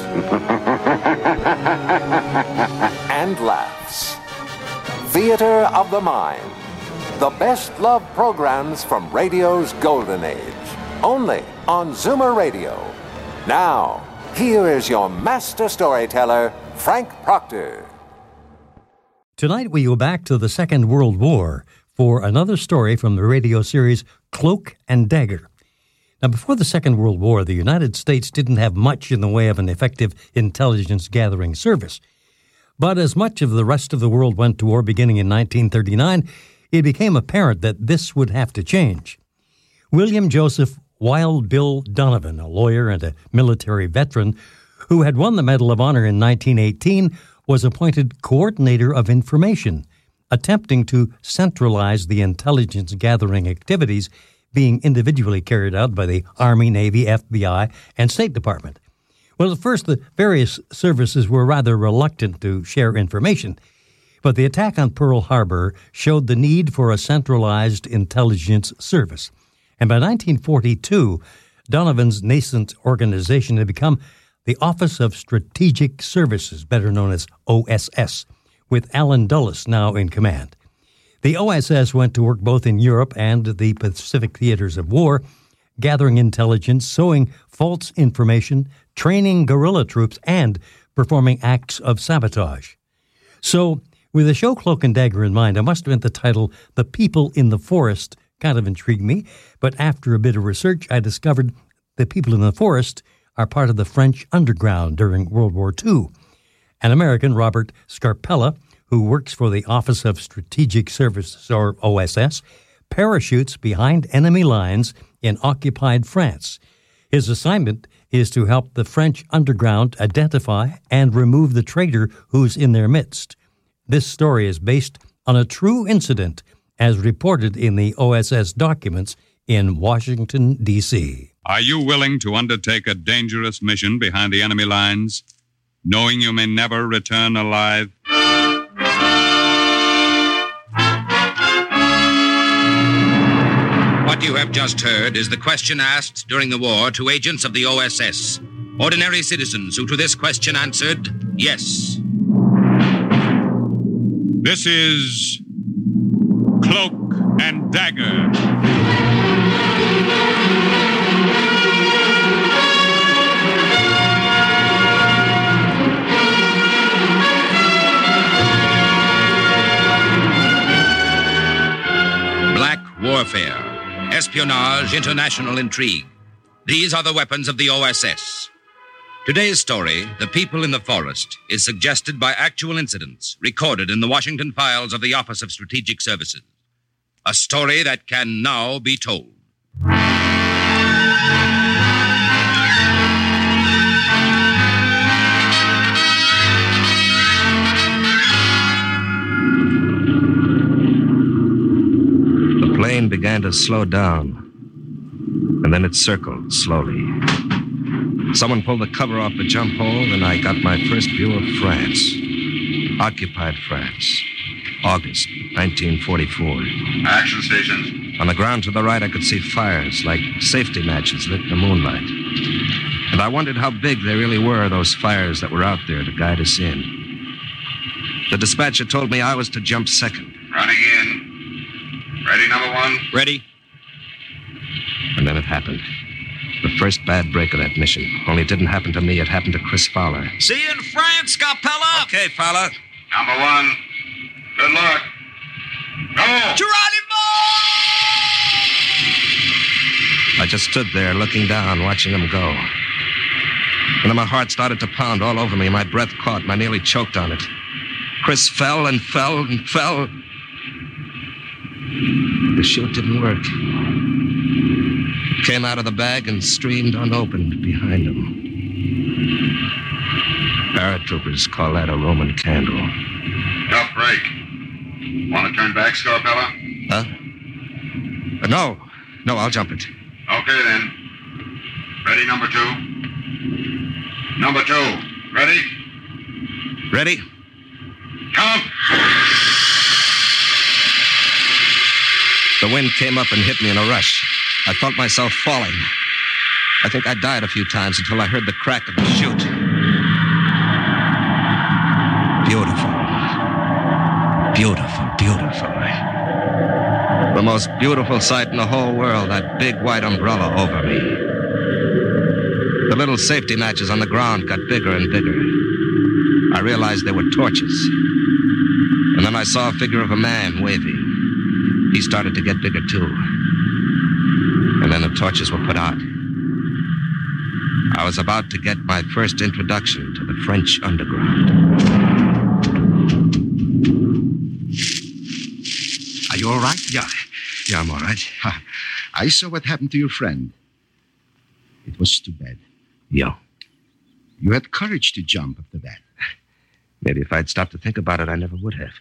and laughs. Theater of the Mind. The best love programs from radio's golden age. Only on Zoomer Radio. Now, here is your master storyteller, Frank Proctor. Tonight we go back to the Second World War for another story from the radio series Cloak and Dagger. Now, before the Second World War, the United States didn't have much in the way of an effective intelligence gathering service. But as much of the rest of the world went to war beginning in 1939, it became apparent that this would have to change. William Joseph Wild Bill Donovan, a lawyer and a military veteran who had won the Medal of Honor in 1918, was appointed Coordinator of Information, attempting to centralize the intelligence gathering activities being individually carried out by the Army, Navy, FBI, and State Department. Well, at first, the various services were rather reluctant to share information, but the attack on Pearl Harbor showed the need for a centralized intelligence service. And by 1942, Donovan's nascent organization had become the Office of Strategic Services, better known as OSS, with Allen Dulles now in command. The OSS went to work both in Europe and the Pacific theaters of war, gathering intelligence, sowing false information, training guerrilla troops, and performing acts of sabotage. So, with a show Cloak and Dagger in mind, I must admit the title The People in the Forest kind of intrigued me, but after a bit of research, I discovered the people in the forest are part of the French underground during World War II. An American, Robert Scarpella, who works for the Office of Strategic Services, or OSS, parachutes behind enemy lines in occupied France. His assignment is to help the French underground identify and remove the traitor who's in their midst. This story is based on a true incident as reported in the OSS documents in Washington, D.C. Are you willing to undertake a dangerous mission behind the enemy lines, knowing you may never return alive? You have just heard is the question asked during the war to agents of the OSS. Ordinary citizens who to this question answered yes. This is Cloak and Dagger. Black warfare, espionage, international intrigue. These are the weapons of the OSS. Today's story, The People in the Forest, is suggested by actual incidents recorded in the Washington files of the Office of Strategic Services. A story that can now be told. Plane began to slow down, and then it circled slowly. Someone pulled the cover off the jump hole, and I got my first view of France. Occupied France. August 1944. Action stations. On the ground to the right, I could see fires like safety matches lit in the moonlight. And I wondered how big they really were, those fires that were out there to guide us in. The dispatcher told me I was to jump second. Running in. Ready. Ready? And then it happened. The first bad break of that mission. Only it didn't happen to me, it happened to Chris Fowler. See you in France, Scarpella! Okay, Fowler. Number one. Good luck. Go! I just stood there looking down, watching them go. And then my heart started to pound all over me. My breath caught, and I nearly choked on it. Chris fell and fell and fell. The chute didn't work. It came out of the bag and streamed unopened behind him. Paratroopers call that a Roman candle. Tough break. Want to turn back, Scarpella? Huh? Uh, no. No, I'll jump it. Okay, then. Ready, number two? Number two. Ready? Ready? Count! The wind came up and hit me in a rush. I felt myself falling. I think I died a few times until I heard the crack of the chute. Beautiful. Beautiful, beautiful. Eh? The most beautiful sight in the whole world, that big white umbrella over me. The little safety matches on the ground got bigger and bigger. I realized they were torches. And then I saw a figure of a man waving. He started to get bigger, too. And then the torches were put out. I was about to get my first introduction to the French underground. Are you all right? Yeah, yeah, I'm all right. I saw what happened to your friend. It was too bad. Yeah. You had courage to jump after that. Maybe if I'd stopped to think about it, I never would have.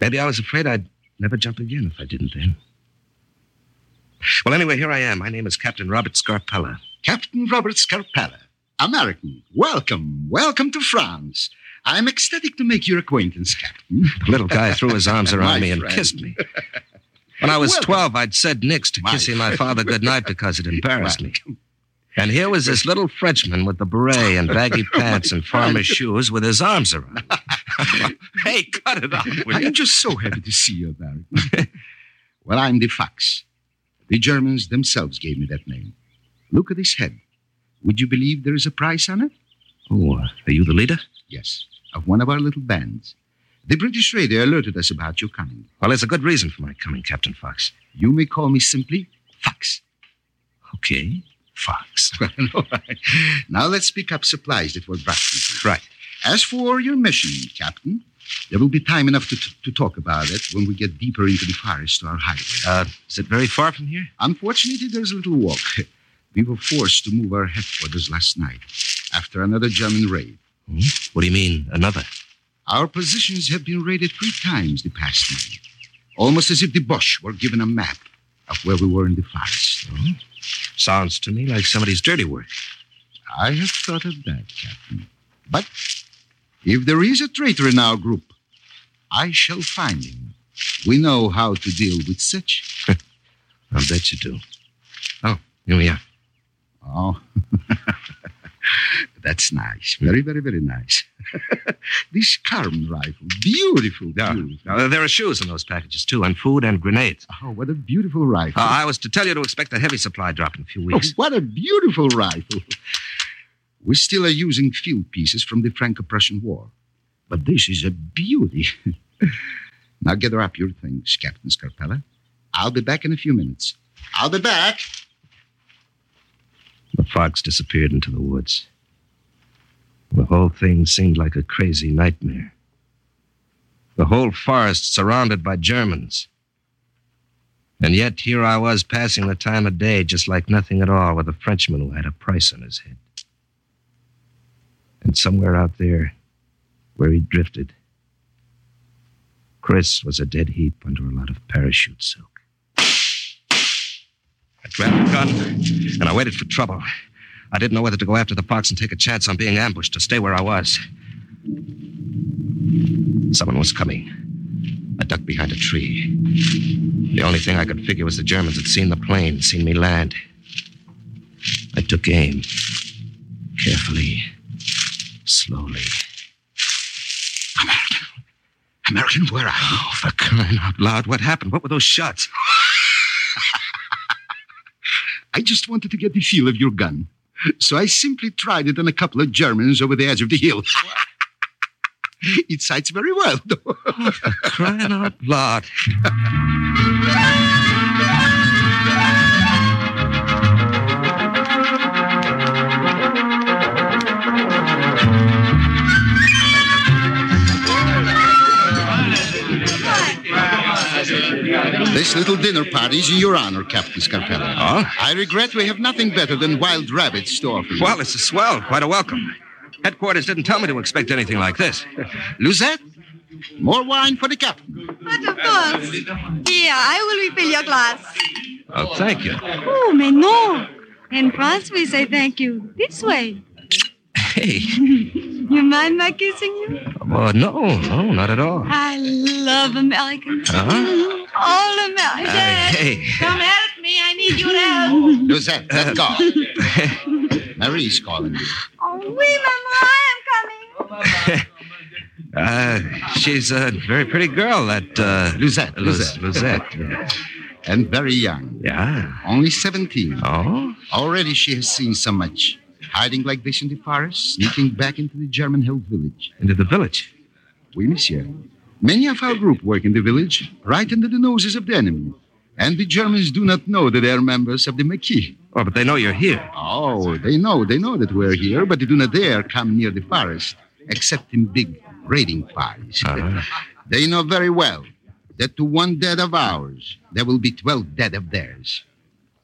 Maybe I was afraid I'd never jump again if I didn't then. Well, anyway, here I am. My name is Captain Robert Scarpella. Captain Robert Scarpella, American. Welcome, welcome to France. I'm ecstatic to make your acquaintance, Captain. The little guy threw his arms around me and friend. kissed me. When I was Welcome. 12, I'd said nix to My kissing my father goodnight because it embarrassed me. And here was this little Frenchman with the beret and baggy pants and farmer's shoes with his arms around. hey, cut it out. I'm just so happy to see you, American. well, I'm the Fox. The Germans themselves gave me that name. Look at this head. Would you believe there is a price on it? Oh, uh, are you the leader? Yes, of one of our little bands. The British radio alerted us about your coming. Well, there's a good reason for my coming, Captain Fox. You may call me simply Fox. Okay, Fox. Well, all right. Now let's pick up supplies that were brought to you. Right. As for your mission, Captain, there will be time enough to, to talk about it when we get deeper into the forest to our highway. Uh, is it very far from here? Unfortunately, there's a little walk. We were forced to move our headquarters last night after another German raid. Hmm? What do you mean, another? Our positions have been raided three times the past month, almost as if the Boche were given a map of where we were in the forest. Sounds to me like somebody's dirty work. I have thought of that, Captain. But if there is a traitor in our group, I shall find him. We know how to deal with such. I'll bet you do. Oh, here we are. Oh, that's nice. Very, very, very nice. this carbine rifle, beautiful, Yeah. beautiful. Now, there are shoes in those packages, too, and food and grenades. Oh, what a beautiful rifle. Uh, I was to tell you to expect a heavy supply drop in a few weeks. Oh, what a beautiful rifle. We still are using field pieces from the Franco-Prussian War. But this is a beauty. now gather up your things, Captain Scarpella. I'll be back in a few minutes. I'll be back. The fox disappeared into the woods. The whole thing seemed like a crazy nightmare. The whole forest surrounded by Germans. And yet here I was passing the time of day just like nothing at all with a Frenchman who had a price on his head. And somewhere out there, where he drifted, Chris was a dead heap under a lot of parachute silk. I grabbed a gun and I waited for trouble. I didn't know whether to go after the fox and take a chance on being ambushed or stay where I was. Someone was coming. I ducked behind a tree. The only thing I could figure was the Germans had seen the plane, seen me land. I took aim. Carefully. Slowly. American. American, where are you? Oh, for crying out loud, what happened? What were those shots? I just wanted to get the feel of your gun. So I simply tried it on a couple of Germans over the edge of the hill. it sights very well, though. Oh, crying out loud. This little dinner party is in your honor, Captain Scarpella. Oh? I regret we have nothing better than wild rabbits to offer you. Well, it's a swell. Quite a welcome. Headquarters didn't tell me to expect anything like this. Luzette, more wine for the captain. But of course. Here, I will refill your glass. Oh, thank you. Oh, mais non. In France, we say thank you this way. Hey. You mind my kissing you? Oh, no, no, not at all. I love Americans. Huh? All Americans. Uh, hey. Come help me. I need your help. Luzette, let go. Marie's calling you. Oh, oui, Mama, I am coming. Uh, she's a very pretty girl, that, uh... Luzette, Luz- Luzette. Luzette. yeah. And very young. Yeah. Only 17. Oh? Already she has seen so much. Hiding like this in the forest, sneaking back into the German held village. Into the village. We, Oui, monsieur. Many of our group work in the village, right under the noses of the enemy. And the Germans do not know that they are members of the Maquis. Oh, but they know you're here. Oh, they know, they know that we're here, but they do not dare come near the forest, except in big raiding parties. Uh-huh. they know very well that to one dead of ours, there will be 12 dead of theirs.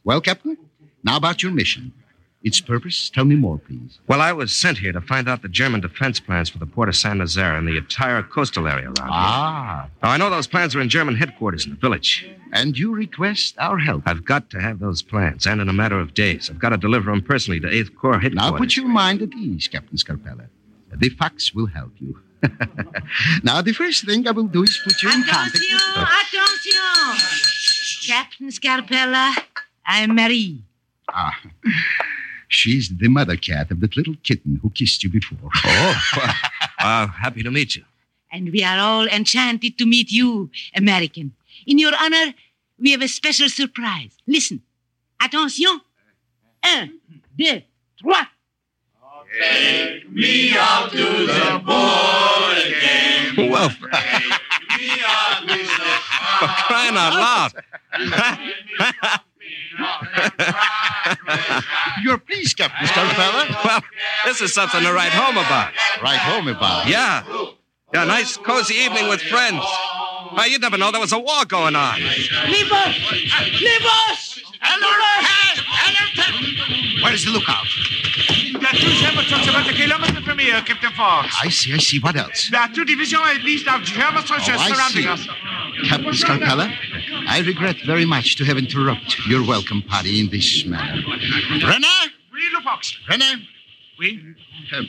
Well, Captain, now about your mission. Its purpose, tell me more, please. Well, I was sent here to find out the German defense plans for the port of Saint Nazaire and the entire coastal area around here. Ah, Now, I know those plans are in German headquarters in the village. and you request our help. I've got to have those plans, and in a matter of days. I've got to deliver them personally to 8th Corps headquarters. Now put your mind at ease, Captain Scarpella. The facts will help you. now, the first thing I will do is put you in contact Attention, with... attention. Captain Scarpella, I'm Marie. Ah, she's the mother cat of that little kitten who kissed you before. Oh, well, uh, happy to meet you. And we are all enchanted to meet you, American. In your honor, we have a special surprise. Listen. Attention. Un, deux, trois. Take me out to the ball game. Well, for, for crying out loud. You're pleased, Captain Scarpella? well, this is something to write home about. Write home about. Yeah. Yeah, nice, cozy evening with friends. Well, you'd never know there was a war going on. Leave us! Leave us! Where's the lookout? There are two German trucks about a kilometer from here, Captain Fox. I see, I see. What else? There are two divisions at least of German soldiers Oh, I surrounding see. us. Captain Scarpella, I regret very much to have interrupted your welcome party in this manner. Renner? Oui, le Fox. Renner? Oui, Uh,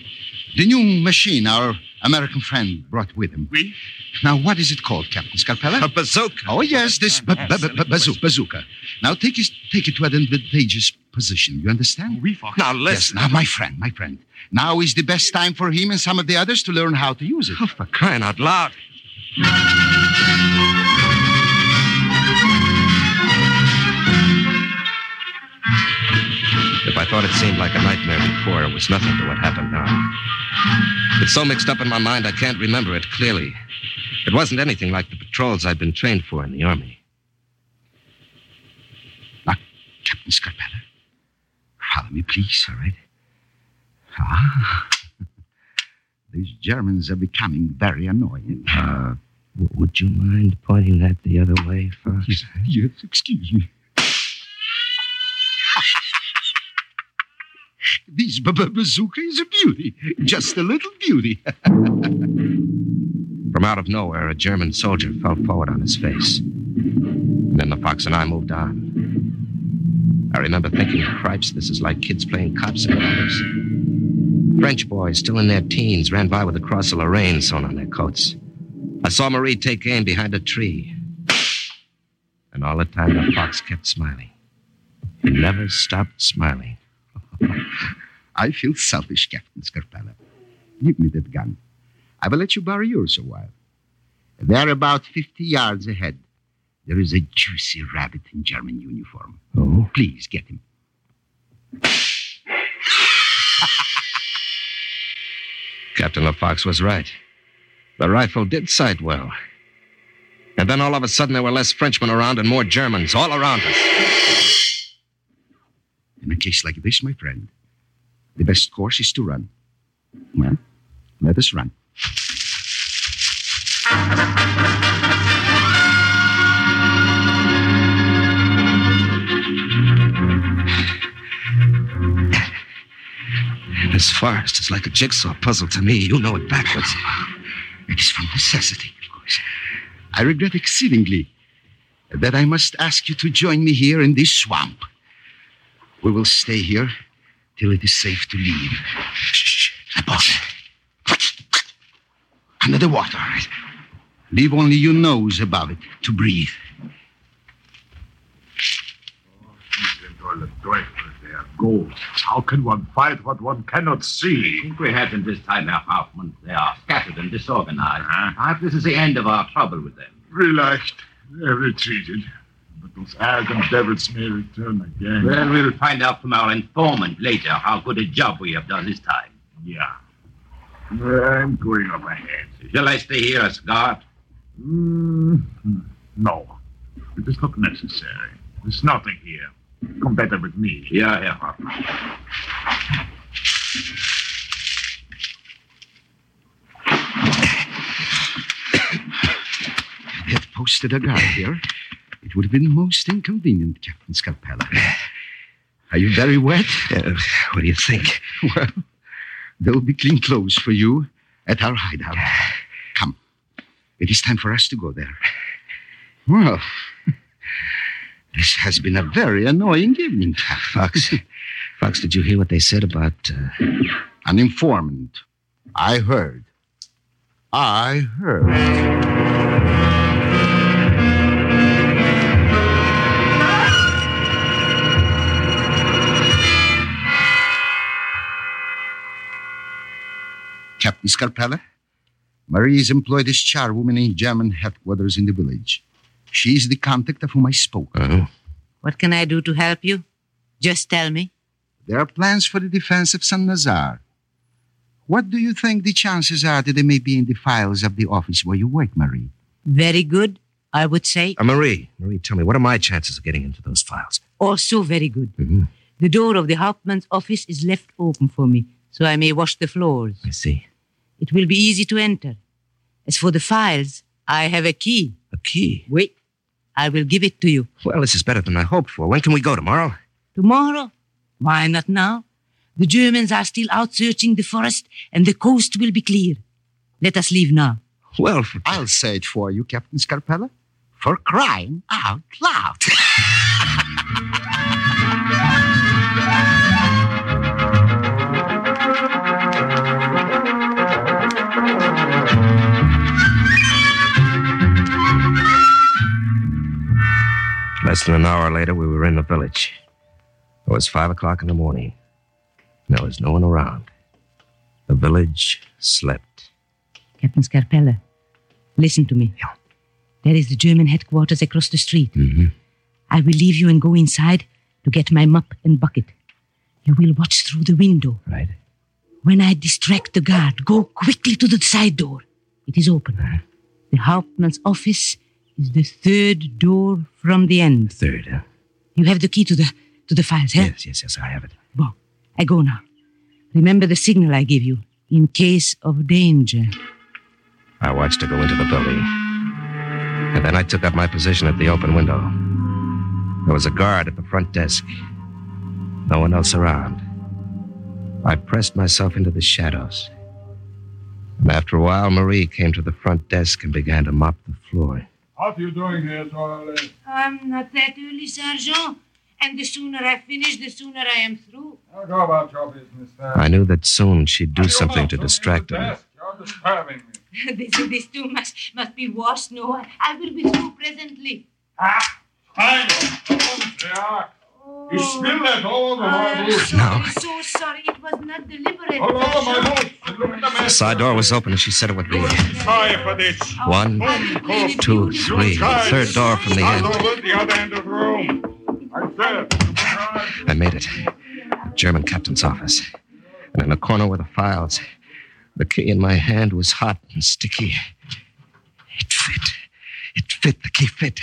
the new machine our American friend brought with him. oui. Now, what is it called, Captain Scarpella? A bazooka. Oh, yes, this ba- ba- ba- bazoo- bazooka. Now, take it, take it to an advantageous position. You understand? Oui, Fox. Now, Yes, listen. now, my friend, my friend. Now is the best time for him and some of the others to learn how to use it. Oh, for crying out loud. I thought it seemed like a nightmare before, it was nothing to what happened now. It's so mixed up in my mind I can't remember it clearly. It wasn't anything like the patrols I'd been trained for in the Army. Now, Captain Scarpella, follow me, please, all right? Ah. These Germans are becoming very annoying. Uh, w- would you mind pointing that the other way, Fox? Yes, yes, excuse me. this ba- ba- bazooka is a beauty. Just a little beauty. From out of nowhere, a German soldier fell forward on his face. And then the fox and I moved on. I remember thinking, cripes, this is like kids playing cops and robbers. French boys, still in their teens, ran by with the cross of Lorraine sewn on their coats. I saw Marie take aim behind a tree. And all the time, the fox kept smiling. He never stopped smiling. I feel selfish, Captain Scarpella. Give me that gun. I will let you borrow yours a while. There, about 50 yards ahead, there is a juicy rabbit in German uniform. Oh? Please get him. Captain LaFox was right. The rifle did sight well. And then all of a sudden there were less Frenchmen around and more Germans all around us. In a case like this, my friend, the best course is to run. Well, let us run. This forest is like a jigsaw puzzle to me. You know it backwards. It is from necessity, of course. I regret exceedingly that I must ask you to join me here in this swamp. We will stay here till it is safe to leave. Shh. Boss. Under the water. Leave only your nose above it to breathe. They are ghosts. How can one fight what one cannot see? I think We have them this time, Herr Hauptmann. They are scattered and disorganized. Uh-huh. Perhaps this is the end of our trouble with them. Relaxed. They have retreated. But those arrogant devils may return again. Well, we'll find out from our informant later how good a job we have done this time. Yeah. I'm going up ahead. Shall I stay here as guard? Mm, no. It is not necessary. There's nothing here. Come better with me. Yeah, Herr Hauptmann. They had posted a guard here. It would have been most inconvenient, Captain Scarpella. Are you very wet? Uh, what do you think? Well, there will be clean clothes for you at our hideout. Come. It is time for us to go there. Well, this has been a very annoying evening, Fox. Fox, did you hear what they said about. Uh... An informant. I heard. I heard. Captain Scarpella, Marie is employed as charwoman in German headquarters in the village. She is the contact of whom I spoke. Oh. What can I do to help you? Just tell me. There are plans for the defense of Saint Nazaire. What do you think the chances are that they may be in the files of the office where you work, Marie? Very good, I would say. Uh, Marie, Marie, tell me, what are my chances of getting into those files? Also very good. Mm-hmm. The door of the Hauptmann's office is left open for me, so I may wash the floors. I see. It will be easy to enter. As for the files, I have a key. A key? Wait. I will give it to you. Well, this is better than I hoped for. When can we go? Tomorrow? Tomorrow? Why not now? The Germans are still out searching the forest, and the coast will be clear. Let us leave now. Well. I'll say it for you, Captain Scarpella. For crying out loud. Less than an hour later, we were in the village. It was five o'clock in the morning. There was no one around. The village slept. Captain Scarpella, listen to me. Yeah. There is the German headquarters across the street. Mm-hmm. I will leave you and go inside to get my mop and bucket. You will watch through the window. Right. When I distract the guard, go quickly to the side door. It is open. Uh-huh. The Hauptmann's office is the third door from the end. Third, huh? You have the key to the to the files, huh? Yes, yes, yes, I have it. Bon, I go now. Remember the signal I give you in case of danger. I watched her go into the building. And then I took up my position at the open window. There was a guard at the front desk. No one else around. I pressed myself into the shadows. And after a while, Marie came to the front desk and began to mop the floor. What are you doing here so early? I'm not that early, Sergeant. And the sooner I finish, the sooner I am through. Now go about your business then. I knew that soon she'd do something to distract him. You're disturbing me. this, this too must, must be washed. No, I, I will be through presently. Ah, fine. Yeah. You spilled that all over my boots. No. So sorry. It was not deliberate. All my boots. The The side door was open and she said it would be Sorry for this. one, two, three. The third door from the Right end. over the other end of the room. I said. I made it. German captain's office. And in the corner were the files. The key in my hand was hot and sticky. It fit. It fit. The key fit.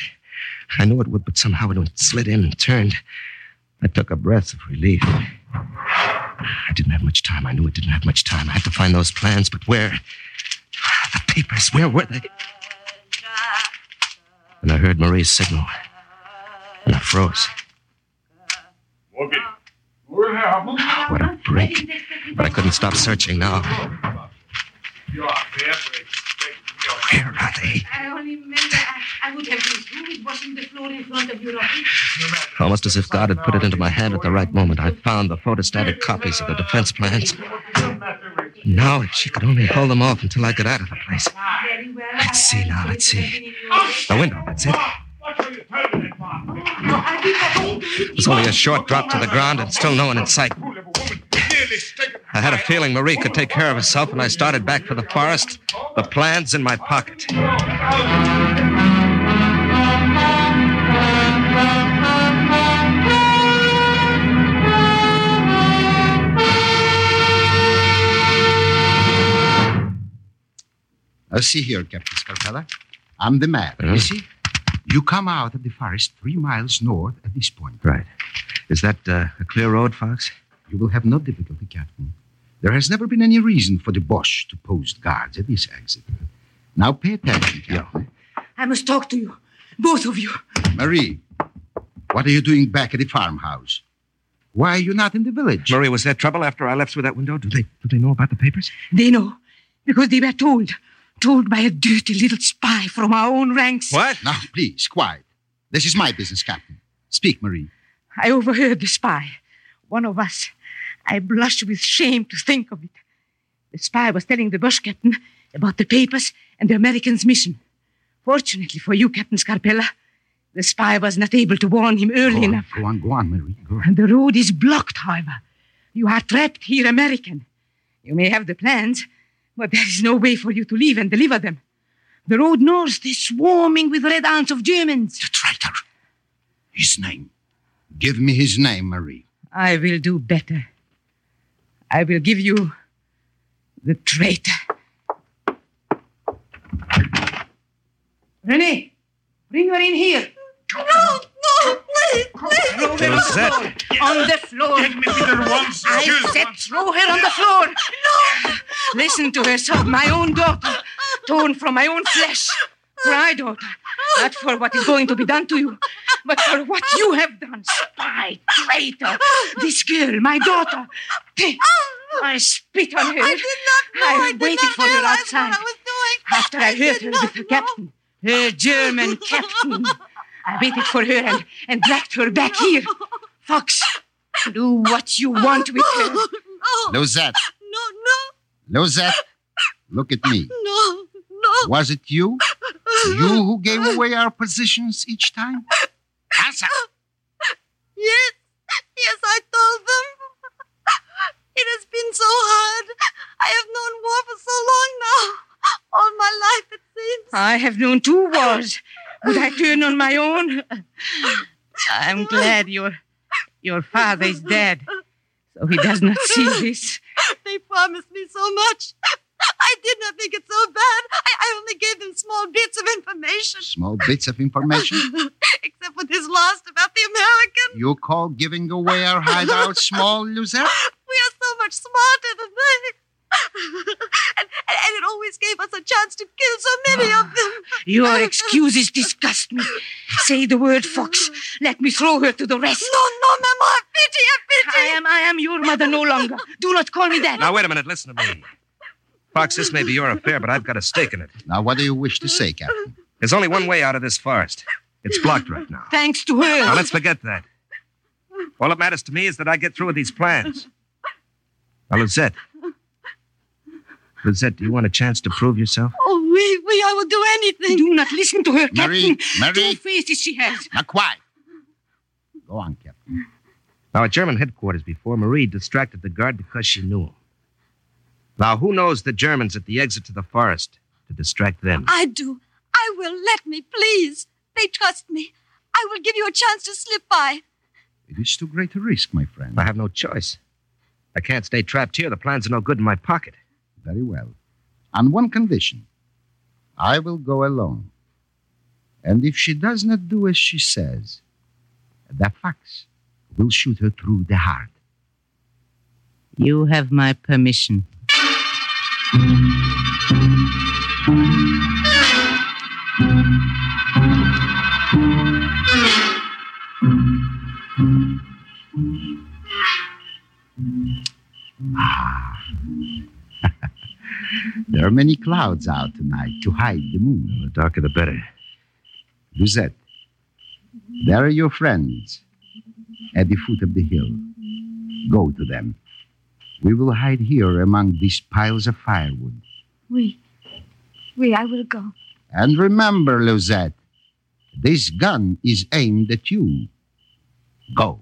I knew it would, but somehow it slid in and turned, I took a breath of relief. I didn't have much time. I knew I didn't have much time. I had to find those plans, but where? The papers, where were they? And I heard Marie's signal. And I froze. In. What a break. But I couldn't stop searching now. Where are they? I only meant that I, I would have been through with washing the floor in front of your office. Almost as if God had put it into my hand at the right moment, I found the photostatic copies of the defense plans. Now, if she could only hold them off until I get out of the place. Very. Let's see now, let's see. The window, that's it. There's only a short drop to the ground and still no one in sight. I had a feeling Marie could take care of herself, and I started back for the forest, the plans in my pocket. Uh, see here, Captain Scarpella. I'm the map. Uh-huh. You see? You come out of the forest three miles north at this point. Right. Is that uh, a clear road, Fox? You will have no difficulty, Captain. There has never been any reason for the Boche to post guards at this exit. Now pay attention, Captain. I must talk to you. Both of you. Marie, what are you doing back at the farmhouse? Why are you not in the village? Marie, was there trouble after I left through that window? Do they, do they know about the papers? They know. Because they were told. Told by a dirty little spy from our own ranks. What? Now, please, quiet. This is my business, Captain. Speak, Marie. I overheard the spy. One of us. I blush with shame to think of it. The spy was telling the Boche captain about the papers and the Americans' mission. Fortunately for you, Captain Scarpella, the spy was not able to warn him early Go on, enough. go on, go on, Marie. Go on. And the road is blocked, however. You are trapped here, American. You may have the plans, but there is no way for you to leave and deliver them. The road north is swarming with red ants of Germans. The traitor. His name. Give me his name, Marie. I will do better. I will give you the traitor. Renee, bring her in here. No, no, please, please. Throw her on the floor. On the floor. I said throw her on the floor. No. Listen to her sob, my own daughter, torn from my own flesh. Cry, daughter, not for what is going to be done to you, but for what you have done. Spy, traitor. This girl, my daughter. I spit on her. I did not know. I I did waited not for her outside. What I was doing. After I heard her with her captain, her German captain. I waited for her and, and dragged her back here. Fox, do what you want with her. No, Lozette, no, no, Lozette, look at me. no, no. Was it you? You who gave away our positions each time? Answer. Yes, yes, I told them. It has been so hard. I have known war for so long now. All my life, it seems. I have known two wars. Would I turn on my own? I'm glad your your father is dead, so he does not see this. They promised me so much. I did not think it so bad. I, I only gave them small bits of information. Small bits of information. Except what is lost about the American. You call giving away our hideout small, Luzette? We are so much smarter than they. and, and, and it always gave us a chance to kill so many of ah, them. Your excuses disgust me. Say the word, Fox. Let me throw her to the rest. No, no, Mama. Pity, a pity. I am I am your mother no longer. Do not call me that. Now, wait a minute. Listen to me. Fox, this may be your affair, but I've got a stake in it. Now, what do you wish to say, Captain? There's only one way out of this forest. It's blocked right now. Thanks to her. Now, let's forget that. All that matters to me is that I get through with these plans. Now, Lizette. Lizette, do you want a chance to prove yourself? Oh, we, we, I will do anything. Do not listen to her, Marie, Captain. Marie. Two faces she has. Now, quiet. Go on, Captain. Now, at German headquarters before, Marie distracted the guard because she knew him. Now, who knows the Germans at the exit to the forest to distract them? I do. I will. Let me, please. They trust me. I will give you a chance to slip by. It is too great a risk, my friend. I have no choice. I can't stay trapped here. The plans are no good in my pocket. Very well. On one condition I will go alone. And if she does not do as she says, the fox will shoot her through the heart. You have my permission. Ah. There are many clouds out tonight to hide the moon. The darker the better. Luzette, there are your friends at the foot of the hill. Go to them. We will hide here among these piles of firewood. Oui. Oui, I will go. And remember, Luzette, this gun is aimed at you. Go.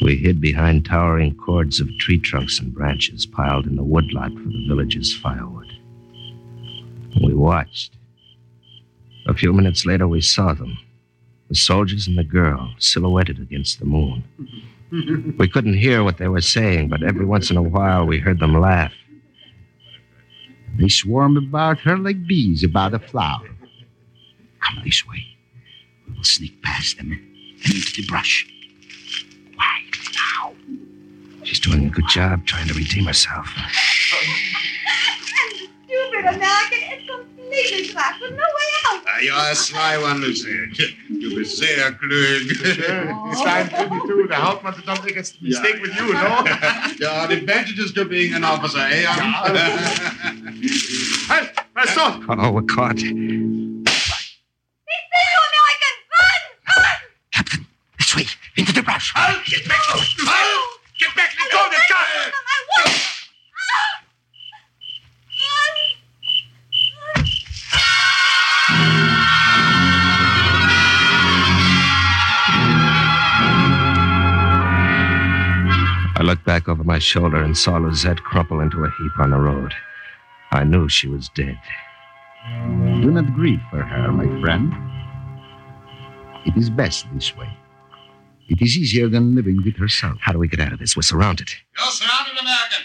We hid behind towering cords of tree trunks and branches piled in the woodlot for the village's firewood. We watched. A few minutes later, we saw them the soldiers and the girl silhouetted against the moon. We couldn't hear what they were saying, but every once in a while we heard them laugh. They swarm about her like bees about a flower. Come this way. We'll sneak past them and into the brush. Quiet now. She's doing a good job trying to redeem herself. Stupid American is completely trapped with no way out. Uh, you're a sly one, Lucette. Du bist sehr klug. Stein 22, der Hauptmann did not make a mistake with you, no? There are advantages to being an officer, eh? Hey, my son! Oh, we're caught. Be still, you American! Run! Run! This way, into the brush. Halt! Get back! Halt! Get back! Let go of the gun! Looked back over my shoulder and saw Lizette crumple into a heap on the road. I knew she was dead. Do not grieve for her, my friend. It is best this way. It is easier than living with herself. How do we get out of this? We're surrounded. You're surrounded, American.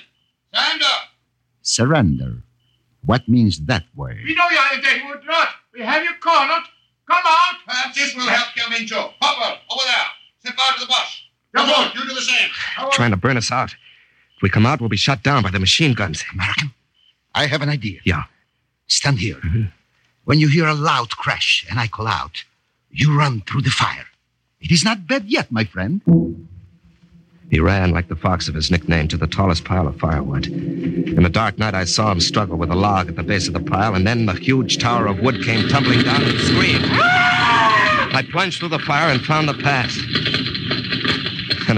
Stand up. Surrender. What means that word? We know you're in that wood lot. We have you cornered. Come out! Perhaps this will help you, Mincho. Hopper, over there. Step out of the bush. Yeah, Come on, boy. you do the same. Trying to burn us out. If we come out, we'll be shot down by the machine guns. American, I have an idea. Yeah. Stand here. Mm-hmm. When you hear a loud crash and I call out, you run through the fire. It is not bad yet, my friend. He ran, like the fox of his nickname, to the tallest pile of firewood. In the dark night, I saw him struggle with a log at the base of the pile, and then the huge tower of wood came tumbling down and screamed. Ah! I plunged through the fire and found the path.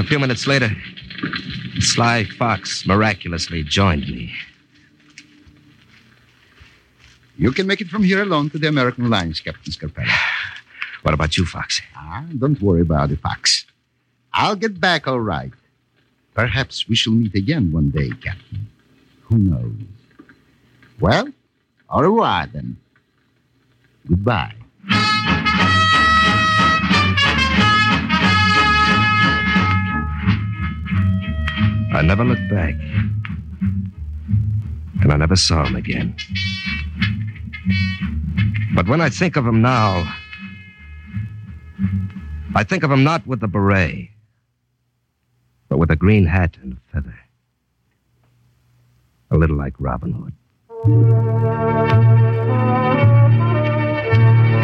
Few minutes later, sly fox miraculously joined me. You can make it from here alone to the American lines, Captain Scarpelli. What about you, Fox? Ah, don't worry about the fox. I'll get back all right. Perhaps we shall meet again one day, Captain. Who knows? Well, au revoir then. Goodbye. I never looked back. And I never saw him again. But when I think of him now, I think of him not with the beret, but with a green hat and a feather. A little like Robin Hood.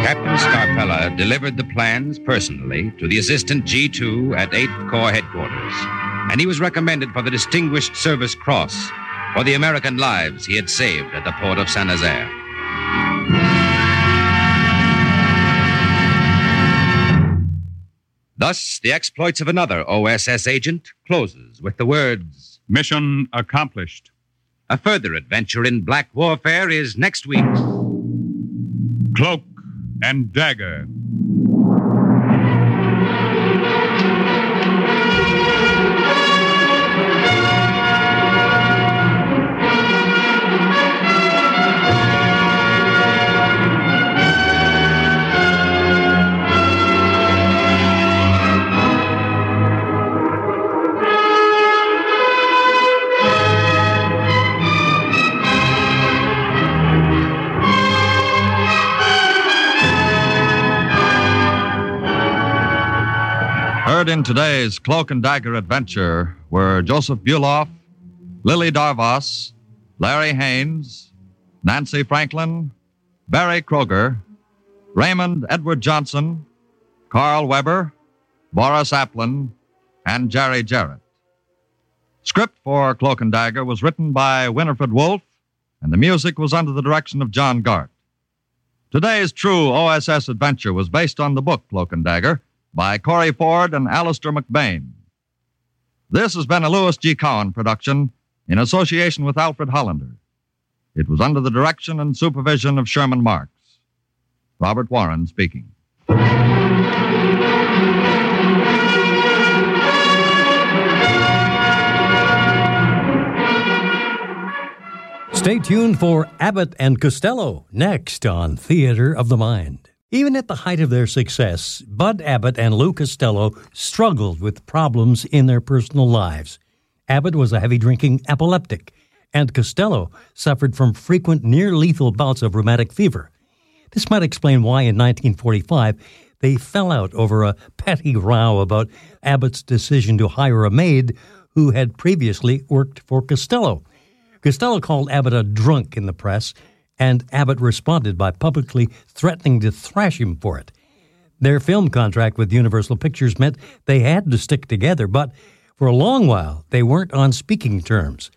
Captain Scarpella delivered the plans personally to the Assistant G2 at 8th Corps Headquarters, and he was recommended for the Distinguished Service Cross for the American lives he had saved at the port of Saint Nazaire. Thus, the exploits of another OSS agent closes with the words Mission accomplished. A further adventure in black warfare is next week's Cloak and Dagger. In today's Cloak and Dagger adventure were Joseph Buloff, Lili Darvas, Larry Haines, Nancy Franklin, Berry Kroeger, Raymond Edward Johnson, Karl Weber, Boris Aplon, and Jerry Jarrett. Script for Cloak and Dagger was written by Winifred Wolfe, and the music was under the direction of John Gart. Today's true OSS adventure was based on the book Cloak and Dagger by Corey Ford and Alastair MacBain. This has been a Louis G. Cowan production in association with Alfred Hollander. It was under the direction and supervision of Sherman Marks. Robert Warren speaking. Stay tuned for Abbott and Costello next on Theater of the Mind. Even at the height of their success, Bud Abbott and Lou Costello struggled with problems in their personal lives. Abbott was a heavy drinking epileptic, and Costello suffered from frequent near lethal bouts of rheumatic fever. This might explain why in 1945 they fell out over a petty row about Abbott's decision to hire a maid who had previously worked for Costello. Costello called Abbott a drunk in the press, and Abbott responded by publicly threatening to thrash him for it. Their film contract with Universal Pictures meant they had to stick together, but for a long while they weren't on speaking terms.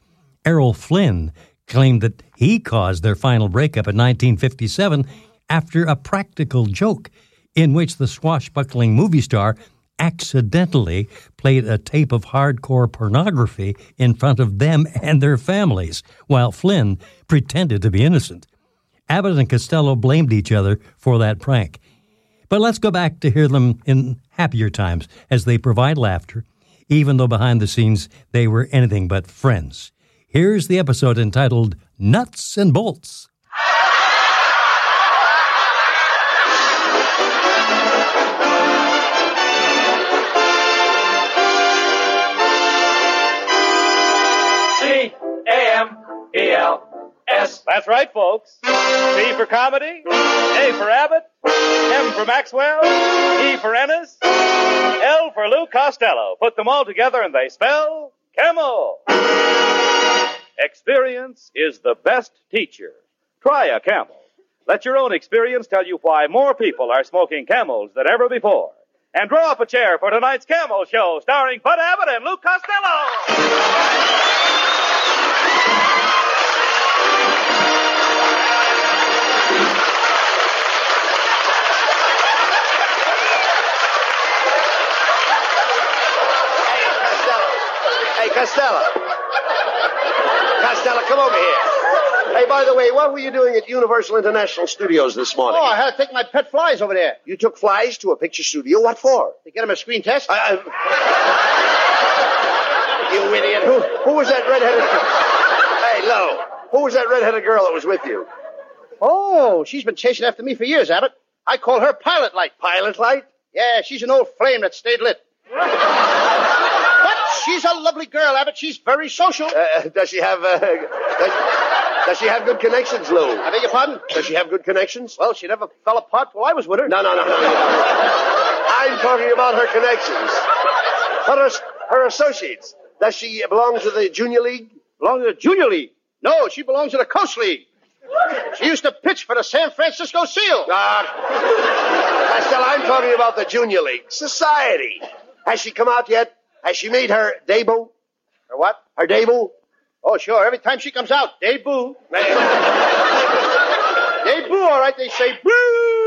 Errol Flynn claimed that he caused their final breakup in 1957 after a practical joke in which the swashbuckling movie star accidentally played a tape of hardcore pornography in front of them and their families, while Flynn pretended to be innocent. Abbott and Costello blamed each other for that prank. But let's go back to hear them in happier times as they provide laughter, even though behind the scenes they were anything but friends. Here's the episode entitled Nuts and Bolts. L S. That's right, folks. C for comedy, A for Abbott, M for Maxwell, E for Ennis, L for Lou Costello. Put them all together and they spell Camel. Experience is the best teacher. Try a Camel. Let your own experience tell you why more people are smoking Camels than ever before. And draw up a chair for tonight's Camel Show, starring Bud Abbott and Lou Costello. Costello. Costello, come over here. Hey, by the way, what were you doing at Universal International Studios this morning? Oh, I had to take my pet flies over there. You took flies to a picture studio? What for? To get them a screen test? I, I... you idiot. Who, who was that redheaded... hey, Lo, who was that redheaded girl that was with you? Oh, she's been chasing after me for years, Abbott. I call her Pilot Light. Pilot Light? Yeah, she's an old flame that stayed lit. she's a lovely girl, Abbott. She's very social. Uh, does she have, uh, does, does she have good connections, Lou? I beg your pardon? Does she have good connections? Well, she never fell apart while I was with her. No, no, no. no. I'm talking about her connections. Her, her associates. Does she belong to the Junior League? Belong to the Junior League? No, she belongs to the Coast League. She used to pitch for the San Francisco Seal. Ah, Costello, I'm talking about the Junior League. Society. Has she come out yet? Has she made her debut? Her what? Her debut? Oh, sure. Every time she comes out, debut. debut, all right. They say, boo!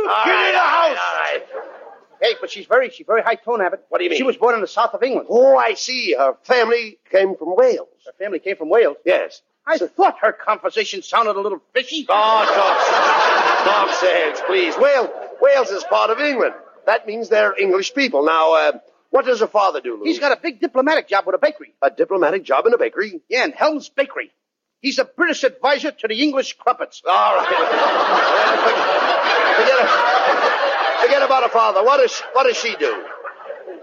All Get right, in the house. right, all right. Hey, but she's very, she's very high tone, Abbott. What do you mean? She was born in the south of England. Oh, I see. Her family came from Wales. Her family came from Wales. Yes. I thought her conversation sounded a little fishy. Oh, talk, talk sense, please. Wales, Wales is part of England. That means they're English people. Now, uh, what does her father do, Lou? He's got a big diplomatic job with a bakery. a diplomatic job in a bakery. Yeah, in Helms Bakery. He's a British advisor to the English crumpets. All right. Forget, forget about her father. What does what does she do?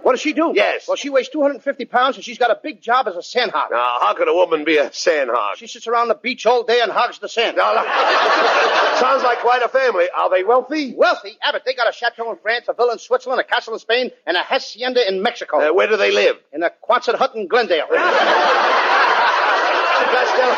What does she do? Yes. Well, she weighs 250 pounds, and she's got a big job as a sandhog. Now, how could a woman be a sandhog? She sits around the beach all day and hogs the sand. Now, sounds like quite a family. Are they wealthy? Wealthy? Abbott, they got a chateau in France, a villa in Switzerland, a castle in Spain, and a hacienda in Mexico. Uh, where do they live? in a Quonset hut in Glendale. Costello,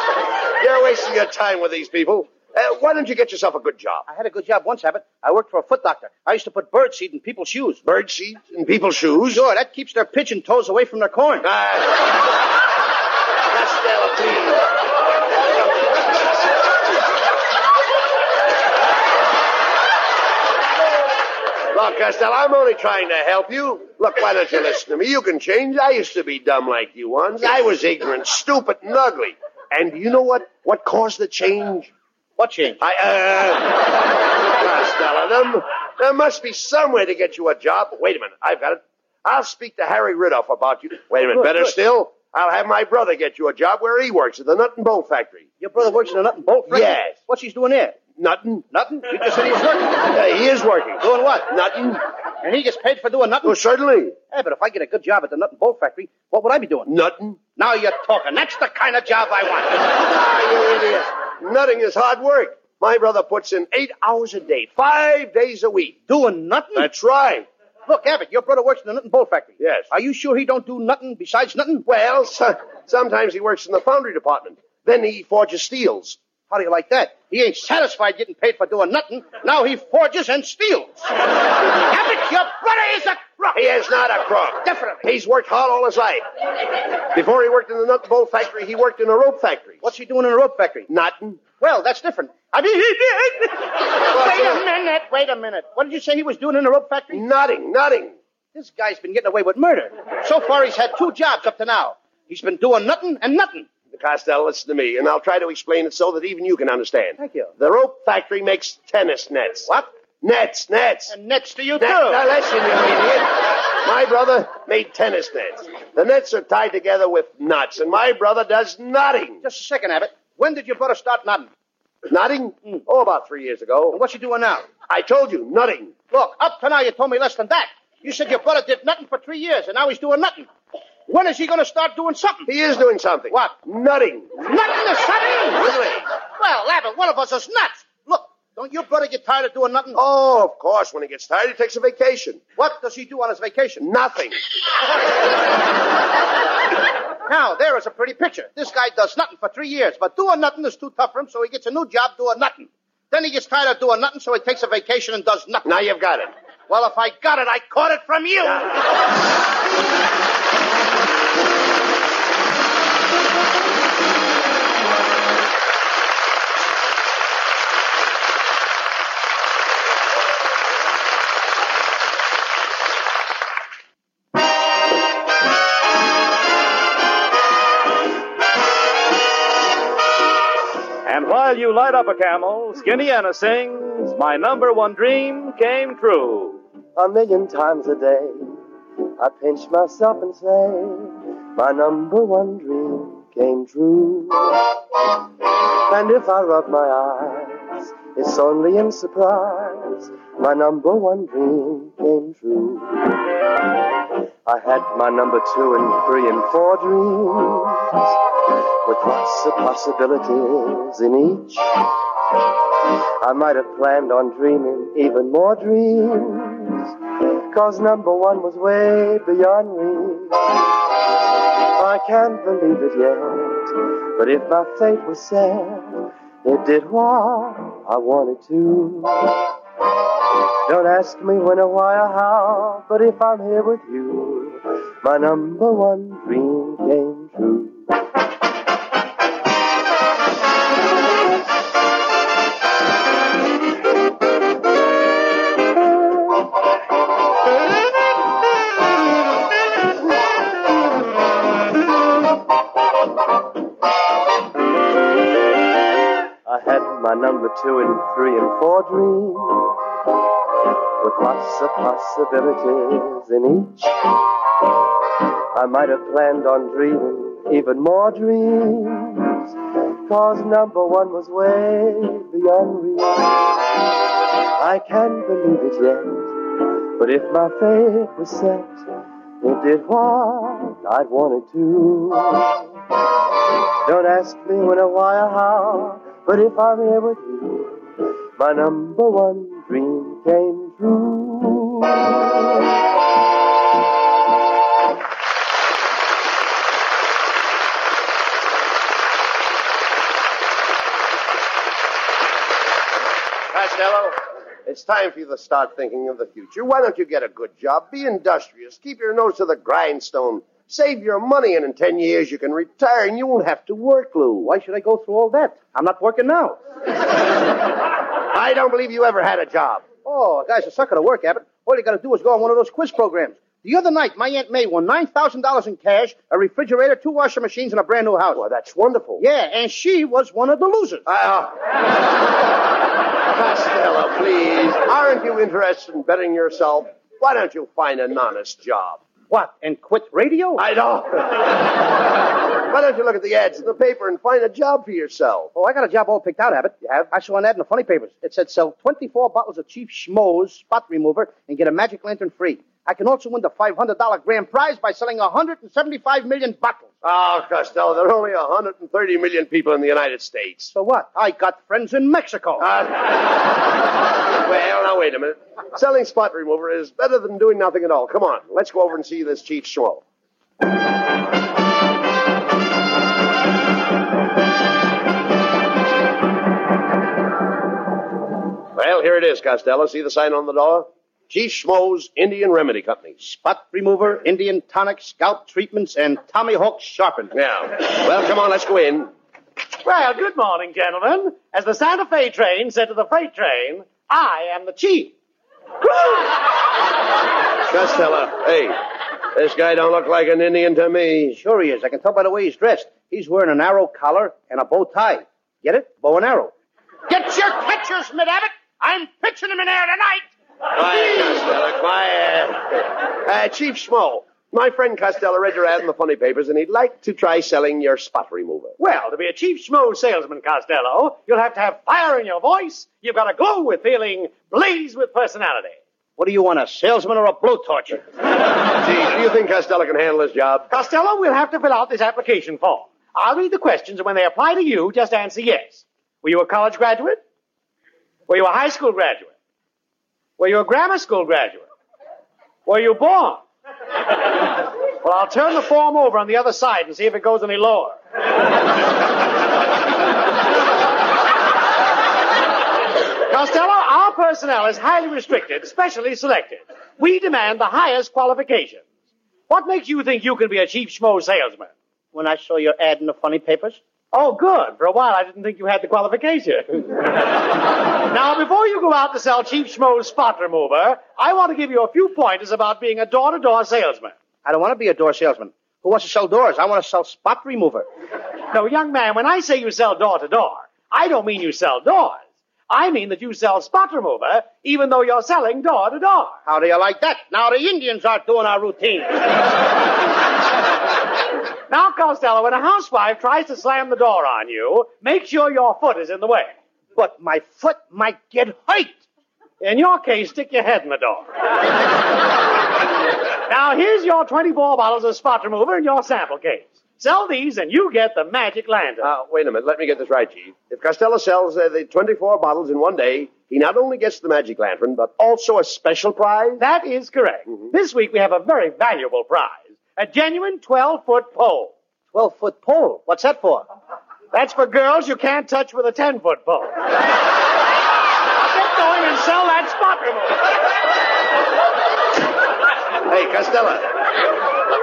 you're wasting your time with these people. Uh, why don't you get yourself a good job? I had a good job once, Abbott. I worked for a foot doctor. I used to put bird seed in people's shoes. Bird seed in people's shoes? Sure, that keeps their pigeon toes away from their corn. Ah. Costello, please. Look, Costello, I'm only trying to help you. Look, why don't you listen to me? You can change. I used to be dumb like you once. I was ignorant, stupid, and ugly. And you know what? What caused the change? What change? I, uh, Costello, there, there must be some way to get you a job. Wait a minute. I've got it. I'll speak to Harry Ridoff about you. Wait a minute. Good, Better good. still, I'll have my brother get you a job where he works at the nut and bolt factory. Your brother works in the nut and bolt factory? Yes. What's he doing there? Nothing. Nothing? You just said he was working. Yeah, he is working. Doing what? Nothing. And he gets paid for doing nothing? Oh, certainly. Yeah, but if I get a good job at the nut and bolt factory, what would I be doing? Nothing. Now you're talking. That's the kind of job I want. Ah, you idiot. Nutting is hard work. My brother puts in eight hours a day, five days a week. Doing nothing? That's right. Look, Abbott, your brother works in the nut and bolt factory. Yes. Are you sure he don't do nothing besides nothing? Well, so, sometimes he works in the foundry department. Then he forges steels. How do you like that? He ain't satisfied getting paid for doing nothing. Now he forges and steals. Abbott, your brother is a crook. He is not a crook. Definitely. He's worked hard all his life. Before he worked in the nut bolt factory, he worked in a rope factory. What's he doing in a rope factory? Nothing. Well, that's different. I mean, he did. wait a minute, wait a minute. What did you say he was doing in a rope factory? Nothing, nothing. This guy's been getting away with murder. So far, he's had two jobs up to now. He's been doing nothing and nothing. Costello, listen to me, and I'll try to explain it so that even you can understand. Thank you. The rope factory makes tennis nets. What? Nets, nets. And nets to you, Net- too. Now listen, you idiot. My brother made tennis nets. The nets are tied together with nuts, and my brother does knotting. Just a second, Abbott. When did your brother start knotting? Nothing? Hmm. Oh, about three years ago. And what's he doing now? I told you, nothing. Look, up to now you told me less than that. You said your brother did nothing for three years, and now he's doing nothing. When is he going to start doing something? He is doing something. What? Nothing. Nothing is something? Really? Well, Abbott, one of us is nuts. Look, don't your brother get tired of doing nothing? Oh, of course. When he gets tired, he takes a vacation. What does he do on his vacation? Nothing. Now, there is a pretty picture. This guy does nothing for three years, but doing nothing is too tough for him, so he gets a new job doing nothing. Then he gets tired of doing nothing, so he takes a vacation and does nothing. Now you've got it. Well, if I got it, I caught it from you. you light up a camel, Skinnay Ennis sings, My number one dream came true. A million times a day, I pinch myself and say, my number one dream came true. And if I rub my eyes, it's only in surprise, my number one dream came true. I had my number two and three and four dreams, with lots of possibilities in each. I might have planned on dreaming even more dreams, cause number one was way beyond reach. I can't believe it yet, but if my fate was set, it did what I wanted to. Don't ask me when or why or how, but if I'm here with you, my number one dream came true. I had my number two and three and four dreams, with lots of possibilities in each. I might have planned on dreaming even more dreams, cause number one was way beyond reach. I can't believe it yet, but if my fate was set, it did what I'd wanted to. Don't ask me when or why or how, but if I'm here with you, my number one dream came true. Costello, it's time for you to start thinking of the future. Why don't you get a good job? Be industrious. Keep your nose to the grindstone. Save your money, and in ten years you can retire and you won't have to work, Lou. Why should I go through all that? I'm not working now. I don't believe you ever had a job. Oh, a guy's a sucker to work, Abbott. All you got to do is go on one of those quiz programs. The other night, my Aunt May won $9,000 in cash, a refrigerator, two washing machines, and a brand new house. Well, that's wonderful. Yeah, and she was one of the losers. Uh, Costello, please. Aren't you interested in betting yourself? Why don't you find an honest job? What, and quit radio? I don't. Why don't you look at the ads in the paper and find a job for yourself? Oh, I got a job all picked out, Abbott. You have? I saw an ad in the funny papers. It said sell 24 bottles of Chief Schmo's spot remover and get a magic lantern free. I can also win the $500 grand prize by selling 175 million bottles. Oh, Costello, there are only 130 million people in the United States. So what? I got friends in Mexico. Uh, well, now wait a minute. Selling spot remover is better than doing nothing at all. Come on, let's go over and see this Chief Schmo. Here it is, Costello. See the sign on the door? Chief Schmo's Indian Remedy Company. Spot remover, Indian tonic, scalp treatments, and Tommy Hawk sharpened. Yeah. Well, come on, let's go in. Well, good morning, gentlemen. As the Santa Fe train said to the freight train, I am the chief. Costello, hey, this guy don't look like an Indian to me. Sure he is. I can tell by the way he's dressed. He's wearing an arrow collar and a bow tie. Get it? Bow and arrow. Get your catchers, Smith Abbott. I'm pitching him in air tonight. Quiet, Costello, quiet. Uh, Chief Schmo, my friend Costello read your ad in the funny papers, and he'd like to try selling your spot remover. Well, to be a chief schmo salesman, Costello, you'll have to have fire in your voice. You've got to glow with feeling, blaze with personality. What do you want, a salesman or a blowtorch? Gee, do you think Costello can handle this job? Costello, we'll have to fill out this application form. I'll read the questions, and when they apply to you, just answer yes. Were you a college graduate? Were you a high school graduate? Were you a grammar school graduate? Were you born? Well, I'll turn the form over on the other side and see if it goes any lower. Costello, our personnel is highly restricted, specially selected. We demand the highest qualifications. What makes you think you can be a cheap schmo salesman? When I saw your ad in the funny papers? Oh, good. For a while, I didn't think you had the qualification. now, before you go out to sell cheap schmo's spot remover, I want to give you a few pointers about being a door-to-door salesman. I don't want to be a door salesman. Who wants to sell doors? I want to sell spot remover. No, young man, when I say you sell door-to-door, I don't mean you sell doors. I mean that you sell spot remover, even though you're selling door-to-door. How do you like that? Now the Indians are doing our routine. Now, Costello, when a housewife tries to slam the door on you, make sure your foot is in the way. But my foot might get hurt. In your case, stick your head in the door. now, here's your 24 bottles of spot remover in your sample case. Sell these and you get the magic lantern. Uh, wait a minute. Let me get this right, Chief. If Costello sells uh, the 24 bottles in one day, he not only gets the magic lantern, but also a special prize? That is correct. This week we have a very valuable prize. A genuine 12 foot pole. 12 foot pole? What's that for? That's for girls you can't touch with a 10 foot pole. now get going and sell that spot remover. Hey, Costello.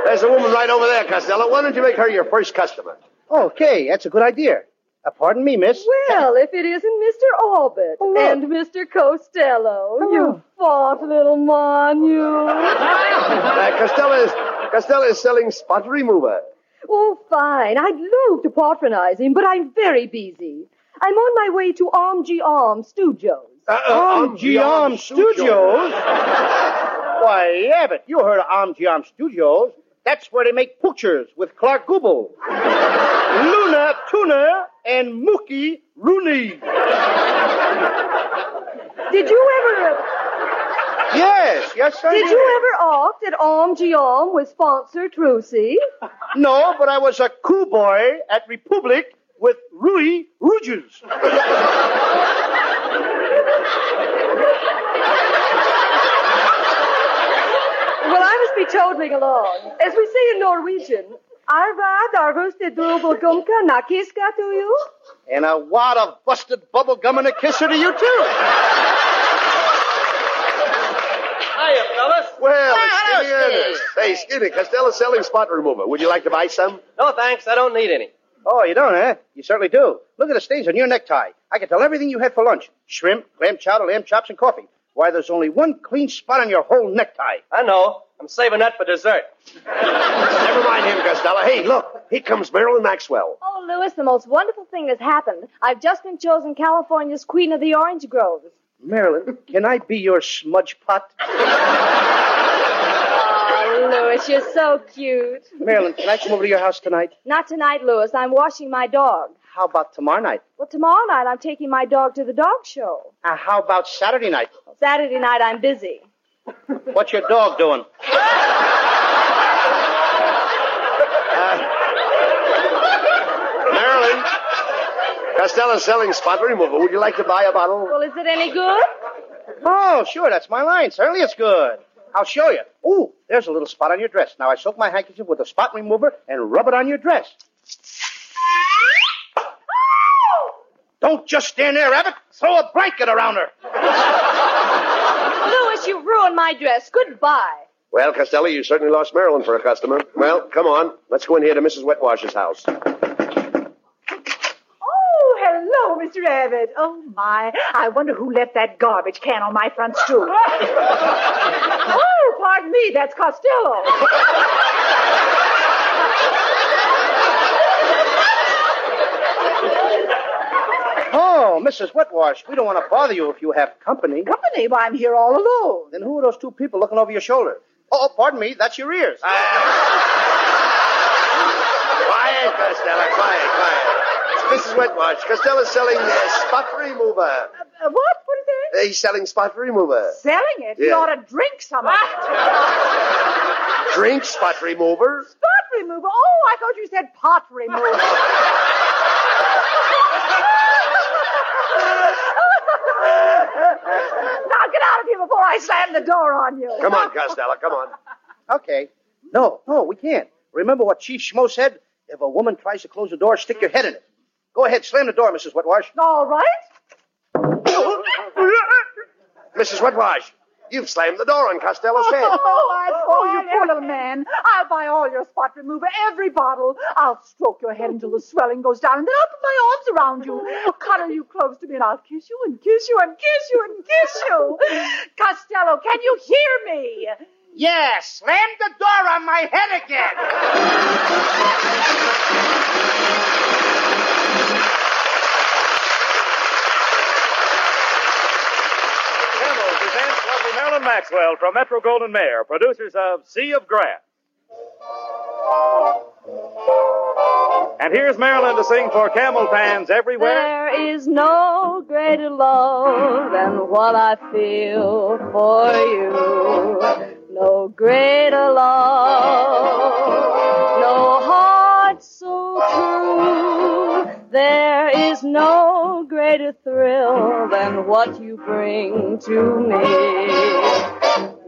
There's a woman right over there, Costello. Why don't you make her your first customer? Okay, that's a good idea. Uh, pardon me, miss. Well, if it isn't Mr. Albert and Mr. Costello, you fat little mon, you. Uh, Costello is Costello is selling spot remover. Oh, fine. I'd love to patronize him, but I'm very busy. I'm on my way to Arm G Arm Studios. Uh, Arm G Arm Studios? Why, Abbott, you heard of Arm G Arm Studios. That's where they make pictures with Clark Gable, Luna Tuna, and Mookie Rooney. Did you ever. Yes, yes, I Did you ever opt at Arm G Arm with sponsor Trucy? No, but I was a coup boy at Republic with Rui Rouges. Well, I must be toddling along. As we say in Norwegian, Arva darvus de dubbelgumka nakiska to you? And a wad of busted bubble gum and a kisser to you, too. Hiya, fellas. Well, hello, Skinnay Ennis. Hey, Skinny, Costello's selling spot remover. Would you like to buy some? No, thanks. I don't need any. Oh, you don't, eh? You certainly do. Look at the stains on your necktie. I can tell everything you had for lunch. Shrimp, clam chowder, lamb chops, and coffee. Why, there's only one clean spot on your whole necktie. I know. I'm saving that for dessert. Never mind him, Costello. Hey, look, here comes Marilyn Maxwell. Oh, Louis, the most wonderful thing has happened. I've just been chosen California's Queen of the Orange Groves. Marilyn, can I be your smudge pot? Oh, Louis, you're so cute. Marilyn, can I come over to your house tonight? Not tonight, Louis. I'm washing my dog. How about tomorrow night? Well, tomorrow night I'm taking my dog to the dog show. Uh, how about Saturday night? Saturday night I'm busy. What's your dog doing? Marilyn, Costello's selling spot remover. Would you like to buy a bottle? Well, is it any good? Oh, sure, that's my line. Certainly it's good. I'll show you. Ooh, there's a little spot on your dress. Now I soak my handkerchief with a spot remover and rub it on your dress. Don't just stand there, Abbott. Throw a blanket around her. Louis, you ruined my dress. Goodbye. Well, Costello, you certainly lost Marilyn for a customer. Well, come on. Let's go in here to Mrs. Wetwash's house. Oh, hello, Mr. Abbott. Oh, my. I wonder who left that garbage can on my front stoop. oh, pardon me. That's Costello. Oh, Mrs. Wetwash, we don't want to bother you if you have company. Company? Why, I'm here all alone. Then who are those two people looking over your shoulder? Oh, pardon me. That's your ears. Ah. Quiet, Costello. Quiet, quiet. It's Mrs. Wetwash. Costello's selling uh, spot remover. Uh, what? What is it? Uh, he's selling spot remover. Selling it? You Yeah. ought to drink some of it. Drink spot remover. Spot remover? Oh, I thought you said pot remover. now get out of here before I slam the door on you. Come on, Costello. Come on. Okay. No, no, we can't. Remember what Chief Schmo said? If a woman tries to close the door, stick your head in it. Go ahead, slam the door, Mrs. Wetwash. All right. Mrs. Wetwash, you've slammed the door on Costello's oh, head. Oh, oh, you poor little man. I'll buy all your spot remover, every bottle. I'll stroke your head until the swelling goes down, and then I'll put my arms around you, I'll cuddle you close to me, and I'll kiss you and kiss you and kiss you and kiss you. Costello, can you hear me? Yeah, slam the door on my head again. Lovely Maxwell from Metro Goldwyn Mayer, producers of Sea of Grass. And here's Marilyn to sing for camel fans everywhere. There is no greater love than what I feel for you. No greater love, no heart so true. There is no greater thrill than what you bring to me.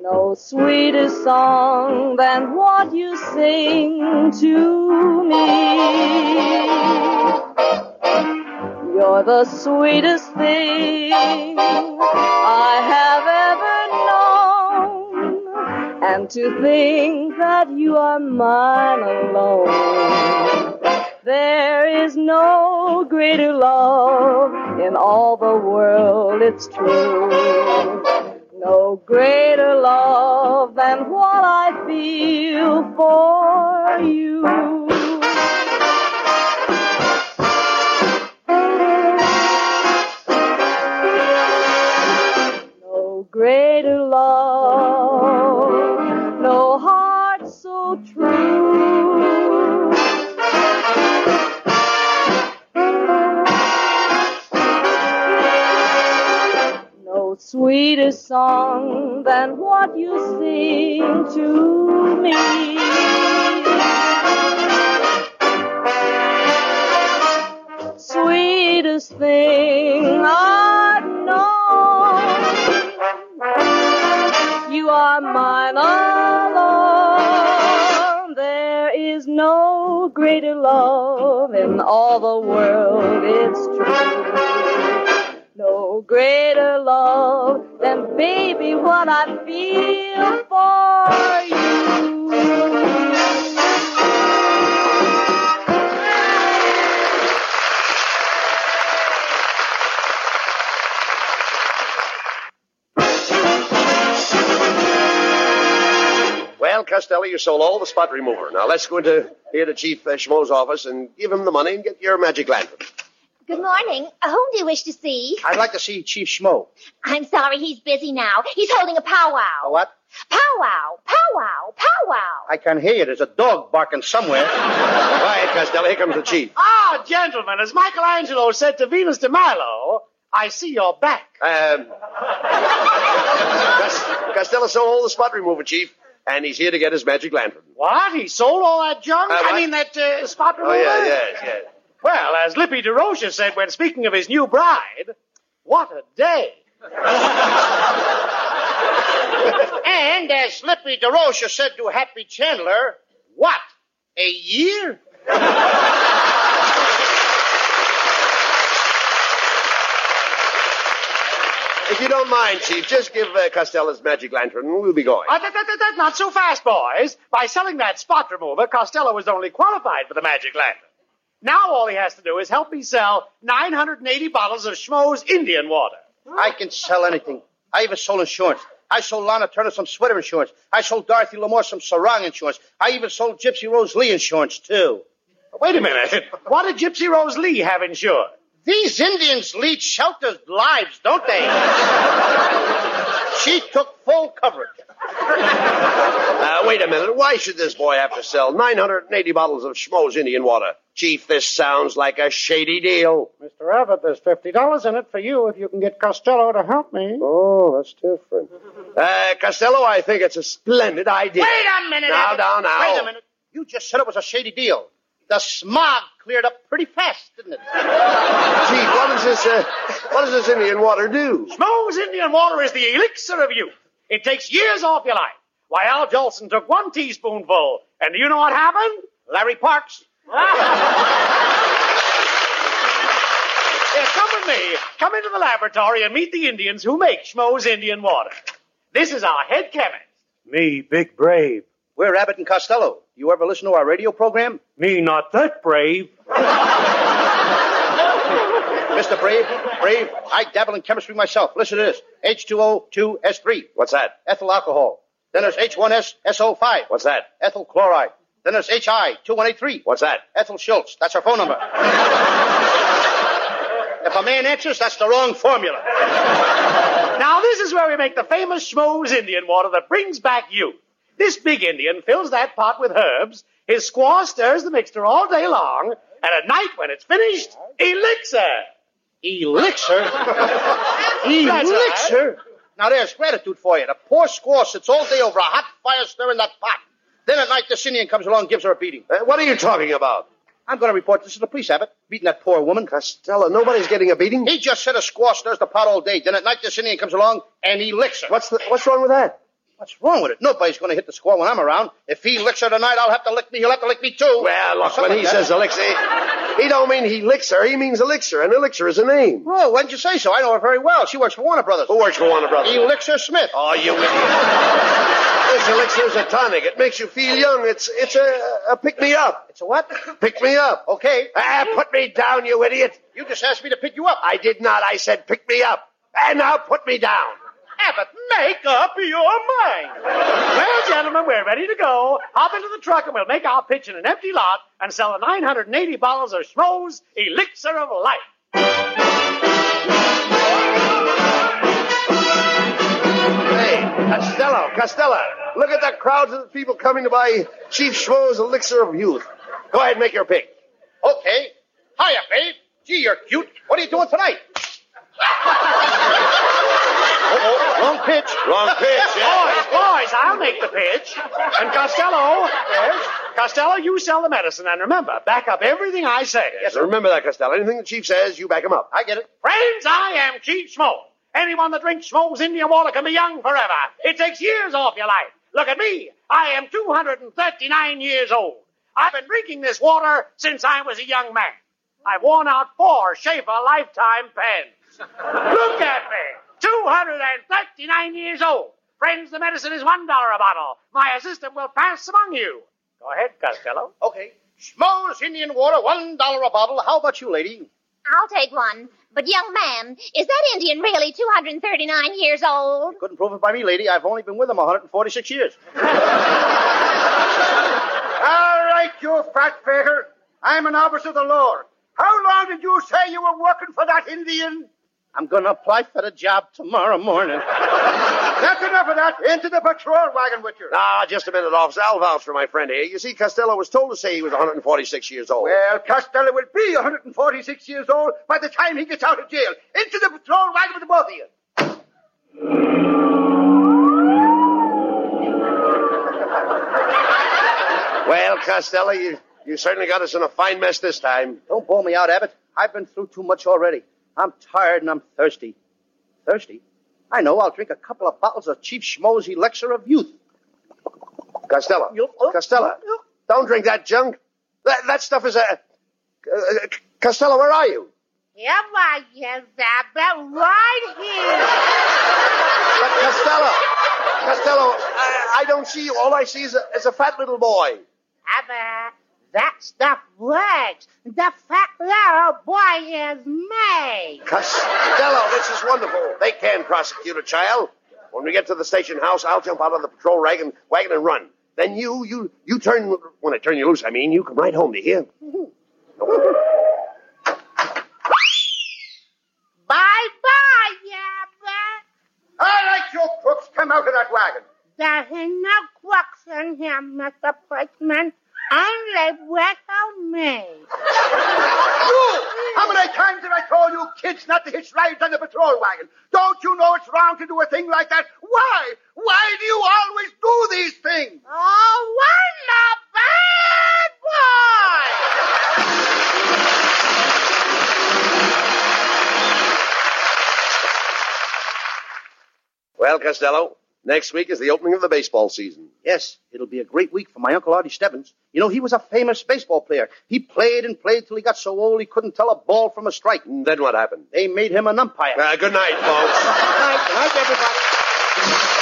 No sweeter song than what you sing to me. You're the sweetest thing I have ever known. And to think that you are mine alone. There is no greater love in all the world, it's true. No greater love than what I feel for you. Sweeter song than what you sing to me. Sweetest thing I know. You are mine alone. There is no greater love in all the world, it's true greater love than baby what I feel for you. Well, Costello, you sold all the spot remover. Now let's go into here to Chief uh, Schmo's office and give him the money and get your magic lantern. Good morning. Whom do you wish to see? I'd like to see Chief Schmo. I'm sorry, he's busy now. He's holding a powwow. A what? Powwow, powwow, powwow. I can hear you. There's a dog barking somewhere. Quiet, Costello. Here comes the chief. Ah, gentlemen, as Michelangelo said to Venus de Milo, I see you're back. Um, Cos- Costello sold all the spot remover, Chief, and he's here to get his magic lantern. What? He sold all that junk? Uh, I mean, that uh, spot Oh, remover? yeah, yes, yes. Well, as Lippy Durocher said when speaking of his new bride, what a day. and as Lippy Durocher said to Happy Chandler, what? A year? If you don't mind, Chief, just give uh, Costello his magic lantern and we'll be going. Uh, that, that, that, that, not so fast, boys. By selling that spot remover, Costello was only qualified for the magic lantern. Now all he has to do is help me sell 980 bottles of Schmo's Indian water. I can sell anything. I even sold insurance. I sold Lana Turner some sweater insurance. I sold Dorothy Lamour some sarong insurance. I even sold Gypsy Rose Lee insurance, too. Wait a minute. What did Gypsy Rose Lee have insured? These Indians lead sheltered lives, don't they? she took full coverage. Uh, wait a minute. Why should this boy have to sell 980 bottles of Schmo's Indian water? Chief, this sounds like a shady deal. Mr. Abbott, there's $50 in it for you if you can get Costello to help me. Oh, that's different. Uh, Costello, I think it's a splendid idea. Wait a minute. Now, Abbott. now, now. Wait a minute. You just said it was a shady deal. The smog cleared up pretty fast, didn't it? Chief, what does this, uh, what does this Indian water do? Schmo's Indian water is the elixir of youth. It takes years off your life. Why, Al Jolson took one teaspoonful, and do you know what happened? Larry Parks. Yeah, come with me. Come into the laboratory and meet the Indians who make Schmo's Indian water. This is our head chemist. Me, Big Brave. We're Abbott and Costello. You ever listen to our radio program? Me, not that brave. Mr. Brave, Brave, I dabble in chemistry myself. Listen to this. H2O2S3. What's that? Ethyl alcohol. Then there's H1SSO5. What's that? Ethyl chloride. Then there's HI2183. What's that? Ethel Schultz. That's her phone number. if a man answers, that's the wrong formula. Now, this is where we make the famous Schmo's Indian water that brings back youth. This big Indian fills that pot with herbs. His squaw stirs the mixture all day long, and at night, when it's finished, elixir. Elixir? That's Elixir? Now there's gratitude for you. The poor squaw sits all day over a hot fire stirring that pot. Then at night, this Indian comes along and gives her a beating. Uh, what are you talking about? I'm going to report this to the police, Abbott. Beating that poor woman. Costello, nobody's getting a beating? He just said a squaw stirs the pot all day. Then at night, this Indian comes along and he licks her. What's, the, what's wrong with that? What's wrong with it? Nobody's going to hit the squaw when I'm around. If he licks her tonight, I'll have to lick me. He'll have to lick me too. Well, look, when he like says elixir, he don't mean he licks her. He means elixir, and elixir is a name. Oh, why didn't you say so? I know her very well. She works for Warner Brothers. Who works for Warner Brothers? Elixir Smith. Oh, you idiot. this elixir's a tonic. It makes you feel young. It's it's a, a pick me up. It's a what? Pick me up. Okay. Ah, put me down, you idiot. You just asked me to pick you up. I did not. I said pick me up. And now put me down. Abbott, make up your mind. well, gentlemen, we're ready to go. Hop into the truck and we'll make our pitch in an empty lot and sell the 980 bottles of Schmo's Elixir of Life. Hey, Costello, Costello, look at the crowds of people coming to buy Chief Schmo's elixir of youth. Go ahead and make your pick. Okay. Hiya, babe. Gee, you're cute. What are you doing tonight? Uh-oh, wrong pitch. Wrong pitch, Boys, boys, I'll make the pitch. And Costello, yes, Costello, you sell the medicine. And remember, back up everything I say. Yes, sir. Remember that, Costello. Anything the chief says, you back him up. I get it. Friends, I am Chief Schmo. Anyone that drinks Schmo's Indian water can be young forever. It takes years off your life. Look at me. I am 239 years old. I've been drinking this water since I was a young man. I've worn out four Sheaffer lifetime pens. Look at me. 239 years old. Friends, the medicine is $1 a bottle. My assistant will pass among you. Go ahead, Costello. Okay. Schmo's Indian water, one dollar a bottle. How about you, lady? I'll take one. But, young man, is that Indian really 239 years old? Couldn't prove it by me, lady. I've only been with him 146 years. All right, you fat faker. I'm an officer of the law. How long did you say you were working for that Indian? I'm going to apply for the job tomorrow morning. That's enough of that. Into the patrol wagon with you. Ah, just a minute, officer. I'll vouch for my friend here. You see, Costello was told to say he was 146 years old. Well, Costello will be 146 years old by the time he gets out of jail. Into the patrol wagon with the both of you. Well, Costello, you, you certainly got us in a fine mess this time. Don't bore me out, Abbott. I've been through too much already. I'm tired and I'm thirsty. Thirsty? I know. I'll drink a couple of bottles of Chief Schmo's Elixir of Youth. Costello. Costello. Don't drink that junk. That, that stuff is a. Uh, Costello, where are you? Here I am, Abbott, right here. But Costello. Costello, I, I don't see you. All I see is a, is a fat little boy. Abbott, that stuff works. The fat little boy is me. Costello, this is wonderful. They can prosecute a child. When we get to the station house, I'll jump out of the patrol wagon, wagon and run. Then you, you, you turn, when I turn you loose, I mean, you come right home, to hear? Bye-bye, Abbott. All right, you crooks, come out of that wagon. There ain't no crooks in here, Mr. Policeman. Only little me. You! How many times have I told you kids not to hitch rides on the patrol wagon? Don't you know it's wrong to do a thing like that? Why? Why do you always do these things? Oh, I'm a bad boy! Well, Costello, next week is the opening of the baseball season. Yes, it'll be a great week for my Uncle Artie Stebbins. You know, he was a famous baseball player. He played and played till he got so old he couldn't tell a ball from a strike. And Then what happened? They made him an umpire. Uh, good night, folks. Good night, good night, everybody.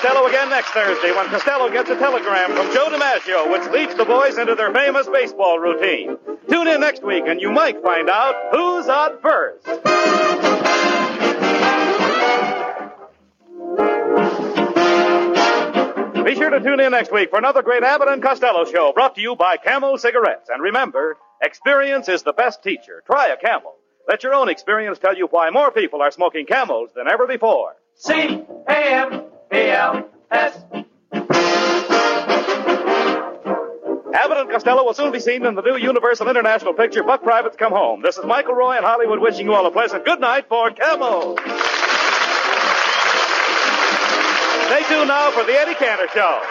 Costello again next Thursday when Costello gets a telegram from Joe DiMaggio, which leads the boys into their famous baseball routine. Tune in next week and you might find out who's on first. Be sure to tune in next week for another great Abbott and Costello show brought to you by Camel Cigarettes. And remember, experience is the best teacher. Try a Camel. Let your own experience tell you why more people are smoking Camels than ever before. C A M A L S. Abbott and Costello will soon be seen in the new Universal International picture Buck Privates Come Home. This is Michael Roy in Hollywood wishing you all a pleasant good night for Camel. Stay tuned now for the Eddie Cantor Show.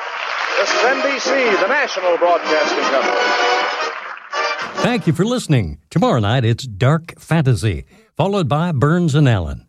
This is NBC, the national broadcasting company. Thank you for listening. Tomorrow night it's Dark Fantasy, followed by Burns and Allen.